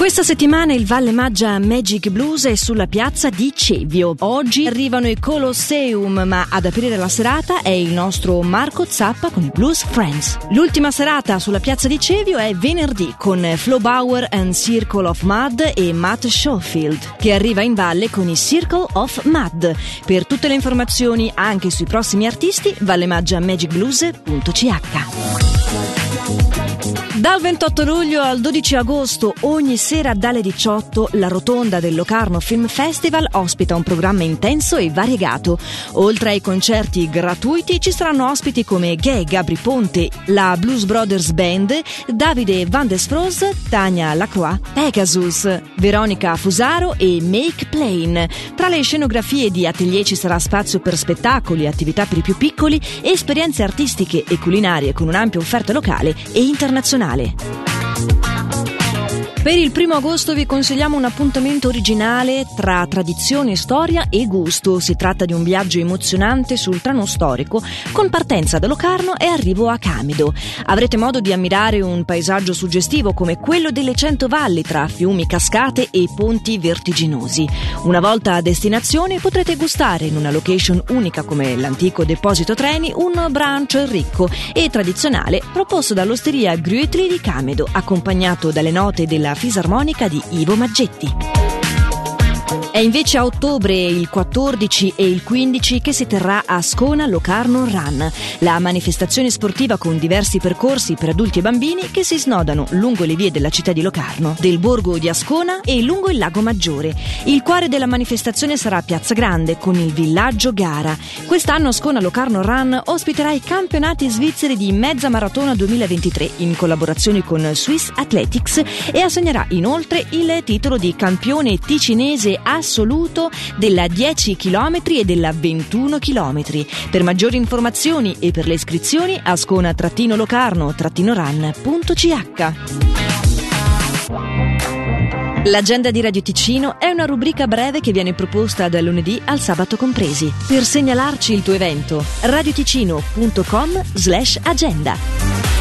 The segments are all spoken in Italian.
Questa settimana il Valle Maggia Magic Blues è sulla piazza di Cevio. Oggi arrivano i Colosseum, ma ad aprire la serata è il nostro Marco Zappa con i Blues Friends. L'ultima serata sulla piazza di Cevio è venerdì con Flo Bauer and Circle of Mud e Matt Schofield, che arriva in valle con i Circle of Mud. Per tutte le informazioni anche sui prossimi artisti, vallemaggiamagicblues.ch. Dal 28 luglio al 12 agosto, ogni sera dalle 18, la rotonda del Locarno Film Festival ospita un programma intenso e variegato. Oltre ai concerti gratuiti, ci saranno ospiti come Gay Gabri Ponte, la Blues Brothers Band, Davide Van Desfros, Tania Lacroix, Pegasus, Veronica Fusaro e Make Plain. Tra le scenografie di atelier ci sarà spazio per spettacoli, attività per i più piccoli, esperienze artistiche e culinarie con un'ampia offerta locale e internazionale male. Per il primo agosto vi consigliamo un appuntamento originale tra tradizione, storia e gusto. Si tratta di un viaggio emozionante sul treno storico con partenza da Locarno e arrivo a Camido. Avrete modo di ammirare un paesaggio suggestivo come quello delle cento valli tra fiumi, cascate e ponti vertiginosi. Una volta a destinazione potrete gustare in una location unica come l'antico deposito treni un brunch ricco e tradizionale proposto dall'osteria Gruetli di Camedo, accompagnato dalle note della fisarmonica di Ivo Maggetti. È invece a ottobre il 14 e il 15 che si terrà a Scona Locarno Run, la manifestazione sportiva con diversi percorsi per adulti e bambini che si snodano lungo le vie della città di Locarno, del borgo di Ascona e lungo il lago Maggiore. Il cuore della manifestazione sarà Piazza Grande con il villaggio Gara. Quest'anno Ascona Locarno Run ospiterà i campionati svizzeri di mezza maratona 2023 in collaborazione con Swiss Athletics e assegnerà inoltre il titolo di campione ticinese a assoluto della 10 km e della 21 km. Per maggiori informazioni e per le iscrizioni ascona-locarno-ran.ch. L'agenda di Radio Ticino è una rubrica breve che viene proposta dal lunedì al sabato compresi. Per segnalarci il tuo evento, radioticino.com slash agenda.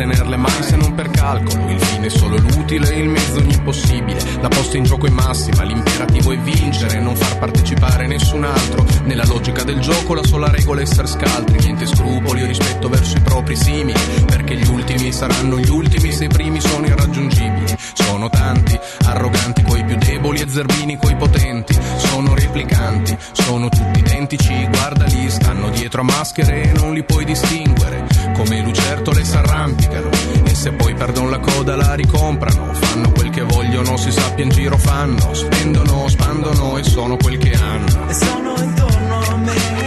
Mantenerle mai se non per calcolo. Il fine è solo l'utile, il mezzo ogni possibile. La posta in gioco è massima, l'imperativo è vincere, non far partecipare nessun altro. Nella logica del gioco la sola regola è essere scaltri, niente scrupoli o rispetto verso i propri simili. Perché gli ultimi saranno gli ultimi se i primi sono irraggiungibili. Sono tanti, arroganti coi più deboli e zerbini coi potenti. Sono replicanti, sono tutti identici, guardali, stanno dietro a maschere e non li puoi distinguere. Come lucertole s'arrampicano e se poi perdono la coda la ricomprano. Fanno quel che vogliono, si sappia in giro fanno, spendono, spandono e sono quel che hanno. E sono intorno a me,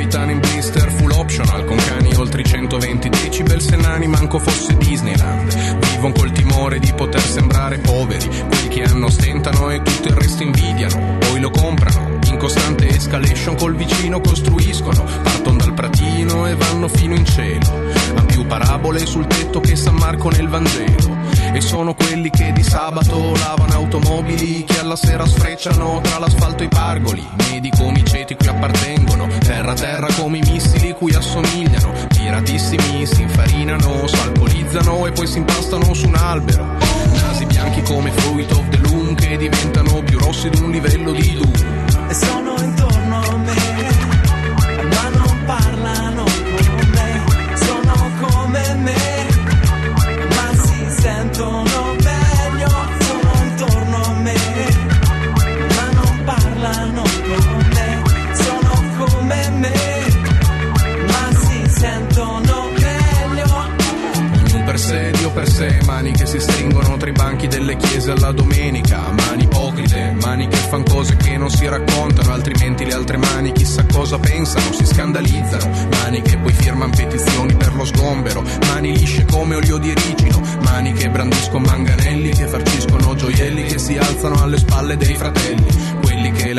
abitano in blister full optional con cani oltre i 120 decibel. Se nani manco fosse Disneyland. Vivono col timore di poter sembrare poveri. Quelli che hanno stentano e tutto il resto invidiano. Poi lo comprano in costante escalation col vicino costruiscono. Partono dal pratino e vanno fino in cielo. Han più parabole sul tetto che San Marco nel Vangelo. E sono quelli che di sabato lavano automobili che alla sera sfrecciano tra l'asfalto e i pargoli tiratissimi si infarinano s'alcolizzano e poi si impastano su un albero. Nasi bianchi come fruit of the loom che diventano più rossi di un livello chiesa la domenica, mani ipocrite, mani che fan cose che non si raccontano, altrimenti le altre mani chissà cosa pensano, si scandalizzano, mani che poi firman petizioni per lo sgombero, mani lisce come olio di origino, mani che brandiscono manganelli, che farciscono gioielli, che si alzano alle spalle dei fratelli,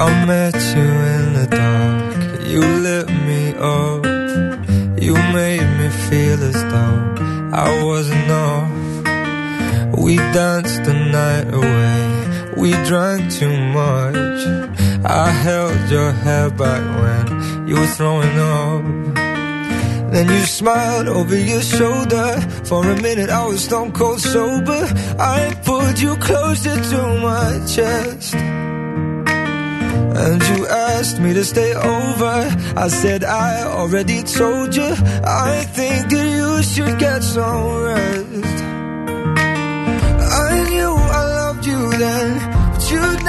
I met you in the dark. You lit me up. You made me feel as though I wasn't off. We danced the night away. We drank too much. I held your hair back when you were throwing up. Then you smiled over your shoulder. For a minute, I was stone cold sober. I pulled you closer to my chest. And you asked me to stay over. I said I already told you. I think that you should get some rest. I knew I loved you then, but you'd